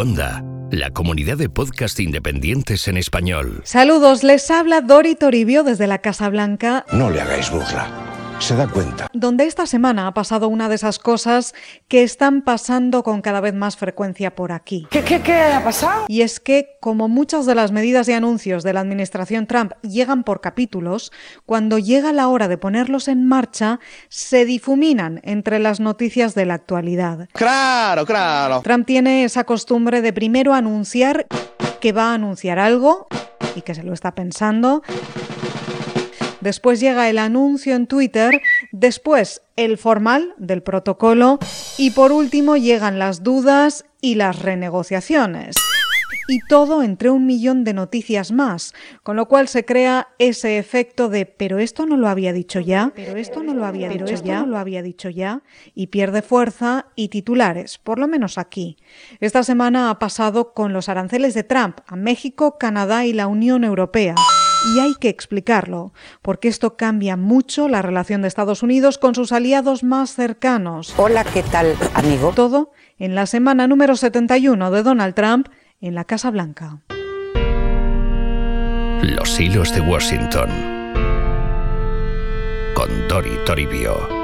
Onda, la comunidad de podcast independientes en español. Saludos, les habla Dori Toribio desde la Casa Blanca. No le hagáis burla se da cuenta. Donde esta semana ha pasado una de esas cosas que están pasando con cada vez más frecuencia por aquí. ¿Qué, qué, qué ha pasado? Y es que, como muchas de las medidas y anuncios de la administración Trump llegan por capítulos, cuando llega la hora de ponerlos en marcha, se difuminan entre las noticias de la actualidad. Claro, claro. Trump tiene esa costumbre de primero anunciar que va a anunciar algo y que se lo está pensando Después llega el anuncio en Twitter, después el formal del protocolo y por último llegan las dudas y las renegociaciones. Y todo entre un millón de noticias más, con lo cual se crea ese efecto de pero esto no lo había dicho ya, pero esto no lo había dicho ya, no lo había dicho ya, y pierde fuerza y titulares, por lo menos aquí. Esta semana ha pasado con los aranceles de Trump a México, Canadá y la Unión Europea. Y hay que explicarlo, porque esto cambia mucho la relación de Estados Unidos con sus aliados más cercanos. Hola, ¿qué tal, amigo? Todo en la semana número 71 de Donald Trump en la Casa Blanca. Los hilos de Washington con Dori Toribio.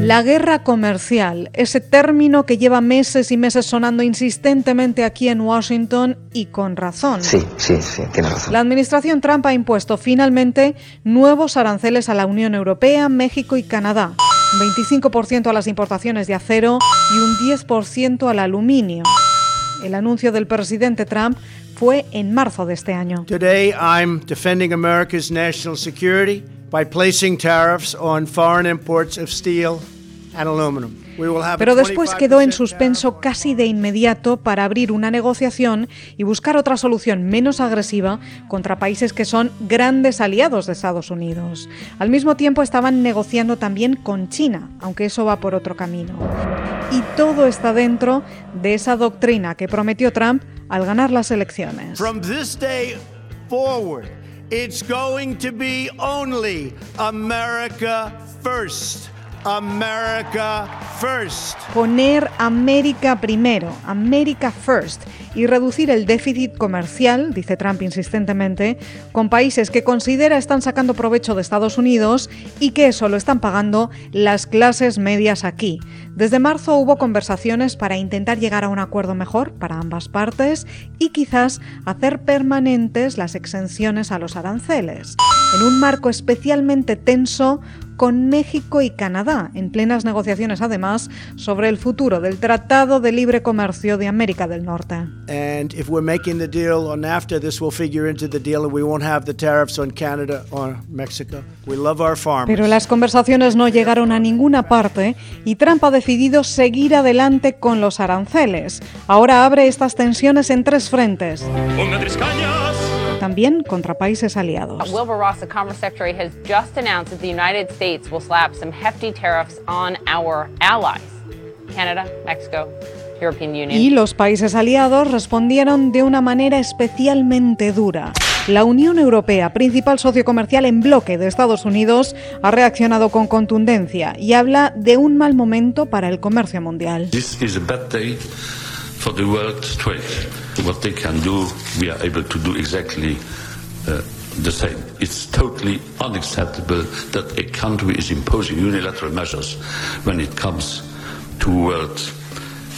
La guerra comercial, ese término que lleva meses y meses sonando insistentemente aquí en Washington y con razón. Sí, sí, sí, tiene razón. La administración Trump ha impuesto finalmente nuevos aranceles a la Unión Europea, México y Canadá. Un 25% a las importaciones de acero y un 10% al aluminio. El anuncio del presidente Trump fue en marzo de este año. Today I'm defending America's national security by placing tariffs on foreign imports of steel and aluminum. Pero después quedó en suspenso casi de inmediato para abrir una negociación y buscar otra solución menos agresiva contra países que son grandes aliados de Estados Unidos. Al mismo tiempo estaban negociando también con China, aunque eso va por otro camino. Y todo está dentro de esa doctrina que prometió Trump al ganar las elecciones. From this day forward, it's going to be only America first. America First. Poner América primero, America First, y reducir el déficit comercial, dice Trump insistentemente, con países que considera están sacando provecho de Estados Unidos y que eso lo están pagando las clases medias aquí. Desde marzo hubo conversaciones para intentar llegar a un acuerdo mejor para ambas partes y quizás hacer permanentes las exenciones a los aranceles. En un marco especialmente tenso con México y Canadá, en plenas negociaciones además sobre el futuro del Tratado de Libre Comercio de América del Norte. And if we're making the deal on NAFTA, this will figure into the deal and we won't have the tariffs on Canada or Mexico. We love our farmers. Pero las conversaciones no llegaron a ninguna parte y Trump ha decidido seguir adelante con los aranceles. Ahora abre estas tensiones en tres frentes también contra países aliados. Wilbur Ross, the Commerce Secretary, has just announced that the United States will slap some hefty tariffs on our allies, Canada, Mexico, European Union. Y los países aliados respondieron de una manera especialmente dura. La Unión Europea, principal socio comercial en bloque de Estados Unidos, ha reaccionado con contundencia y habla de un mal momento para el comercio mundial. This is a bad day for the world trade. What they can do, we are able to do exactly uh, the same. It's totally unacceptable that a country is imposing unilateral measures when it comes to world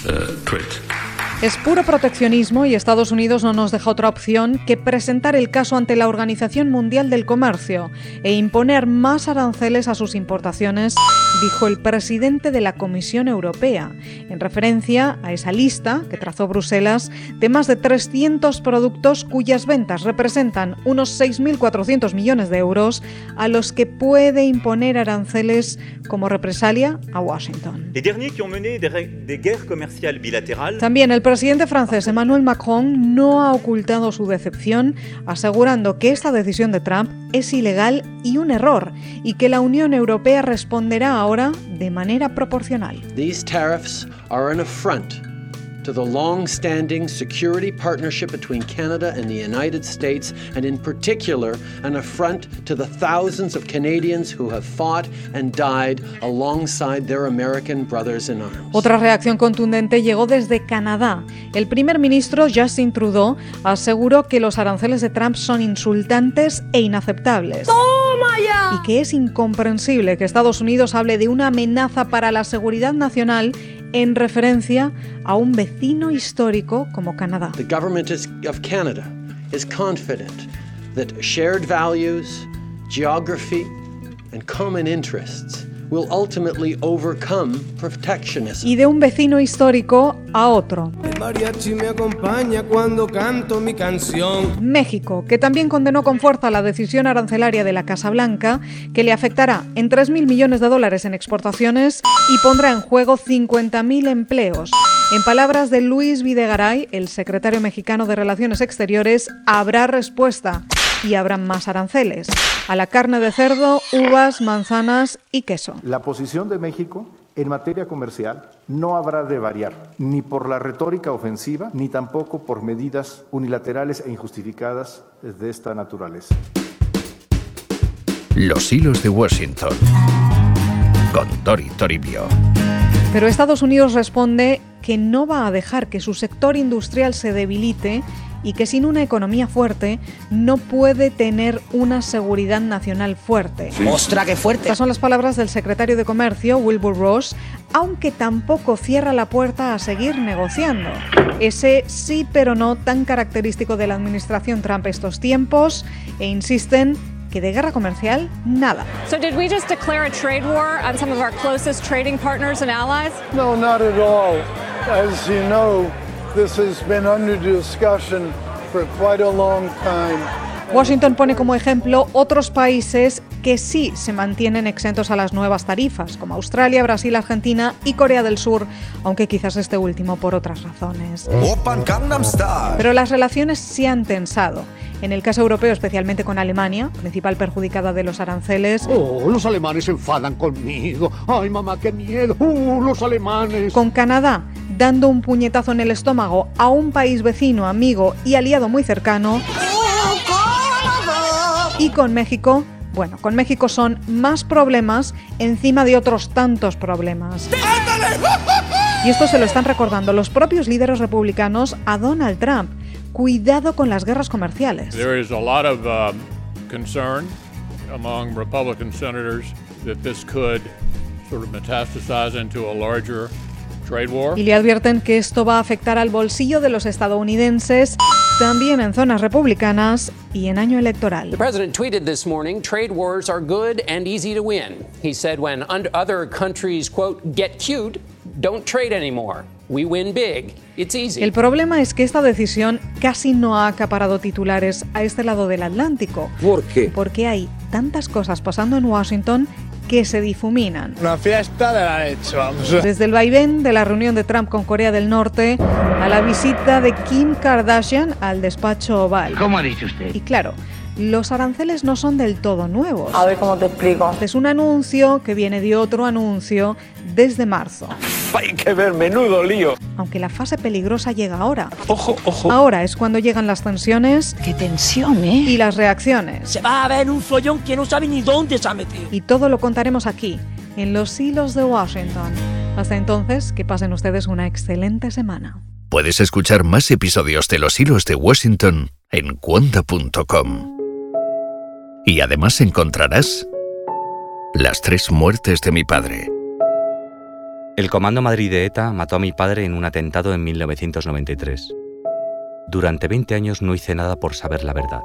uh, trade. Es puro proteccionismo y Estados Unidos no nos deja otra opción que presentar el caso ante la Organización Mundial del Comercio e imponer más aranceles a sus importaciones, dijo el presidente de la Comisión Europea, en referencia a esa lista que trazó Bruselas de más de 300 productos cuyas ventas representan unos 6.400 millones de euros a los que puede imponer aranceles como represalia a Washington. También el presidente francés Emmanuel Macron no ha ocultado su decepción, asegurando que esta decisión de Trump es ilegal y un error, y que la Unión Europea responderá ahora de manera proporcional. These tariffs are an affront to the long standing security partnership between Canada and the United States, and in particular, an affront to the thousands of Canadians who have fought and died alongside their American brothers in arms. Otra reacción contundente llegó desde Canadá. El primer ministro Justin Trudeau aseguró que los aranceles de Trump son insultantes e inaceptables. ¡Toma ya! Y que es incomprensible que Estados Unidos hable de una amenaza para la seguridad nacional en referencia a un vecino histórico como Canadá. The government of Canada is confident that shared values, geography, and common interests will ultimately overcome protectionism. Y de un vecino histórico a otro. El mariachi me acompaña cuando canto mi canción. México, que también condenó con fuerza la decisión arancelaria de la Casa Blanca, que le afectará en 3.000 millones de dólares en exportaciones y pondrá en juego 50.000 empleos. En palabras de Luis Videgaray, el secretario mexicano de Relaciones Exteriores, habrá respuesta y habrá más aranceles a la carne de cerdo, uvas, manzanas y queso. La posición de México en materia comercial no habrá de variar, ni por la retórica ofensiva, ni tampoco por medidas unilaterales e injustificadas de esta naturaleza. Los hilos de Washington con Dori Toribio. Pero Estados Unidos responde que no va a dejar que su sector industrial se debilite y que sin una economía fuerte no puede tener una seguridad nacional fuerte. ¡Ostras, qué fuerte! Estas son las palabras del secretario de Comercio, Wilbur Ross, aunque tampoco cierra la puerta a seguir negociando. Ese sí pero no tan característico de la administración Trump estos tiempos e insisten que de guerra comercial nada. So did we just declare a trade war on some of our closest trading partners and allies? No, not at all. As you know, this has been under discussion for quite a long time. Washington pone como ejemplo otros países que sí se mantienen exentos a las nuevas tarifas, como Australia, Brasil, Argentina y Corea del Sur, aunque quizás este último por otras razones. Pero las relaciones se han tensado. En el caso europeo, especialmente con Alemania, principal perjudicada de los aranceles. Oh, los alemanes se enfadan conmigo. Ay, mamá, qué miedo. Uh, los alemanes. Con Canadá, dando un puñetazo en el estómago a un país vecino, amigo y aliado muy cercano. Y con México, bueno, con México son más problemas encima de otros tantos problemas. Y esto se lo están recordando los propios líderes republicanos a Donald Trump. Cuidado con las guerras comerciales. There is a lot of um, concern among Republican senators that this could sort of metastasize into a larger trade war. Y le advierten que esto va a afectar al bolsillo de los estadounidenses, también en zonas republicanas y en año electoral. The president tweeted this morning trade wars are good and easy to win. He said when other countries, quote, get cute, don't trade anymore. We win big. It's easy. El problema es que esta decisión casi no ha acaparado titulares a este lado del Atlántico. ¿Por qué? Porque hay tantas cosas pasando en Washington que se difuminan. Una fiesta de la leche, vamos. Desde el vaivén de la reunión de Trump con Corea del Norte a la visita de Kim Kardashian al despacho oval. ¿Cómo ha dicho usted? Y claro, los aranceles no son del todo nuevos. A ver cómo te explico. Es un anuncio que viene de otro anuncio desde marzo. Hay que ver, menudo lío. Aunque la fase peligrosa llega ahora. Ojo, ojo. Ahora es cuando llegan las tensiones. ¡Qué tensión, eh! Y las reacciones. Se va a ver un follón que no sabe ni dónde se ha metido. Y todo lo contaremos aquí, en los hilos de Washington. Hasta entonces, que pasen ustedes una excelente semana. Puedes escuchar más episodios de Los hilos de Washington en cuonda.com. Y además encontrarás Las tres muertes de mi padre. El Comando Madrid de ETA mató a mi padre en un atentado en 1993. Durante 20 años no hice nada por saber la verdad.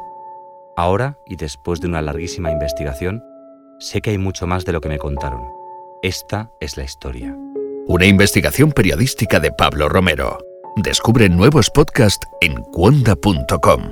Ahora, y después de una larguísima investigación, sé que hay mucho más de lo que me contaron. Esta es la historia. Una investigación periodística de Pablo Romero. Descubre nuevos podcasts en cuonda.com,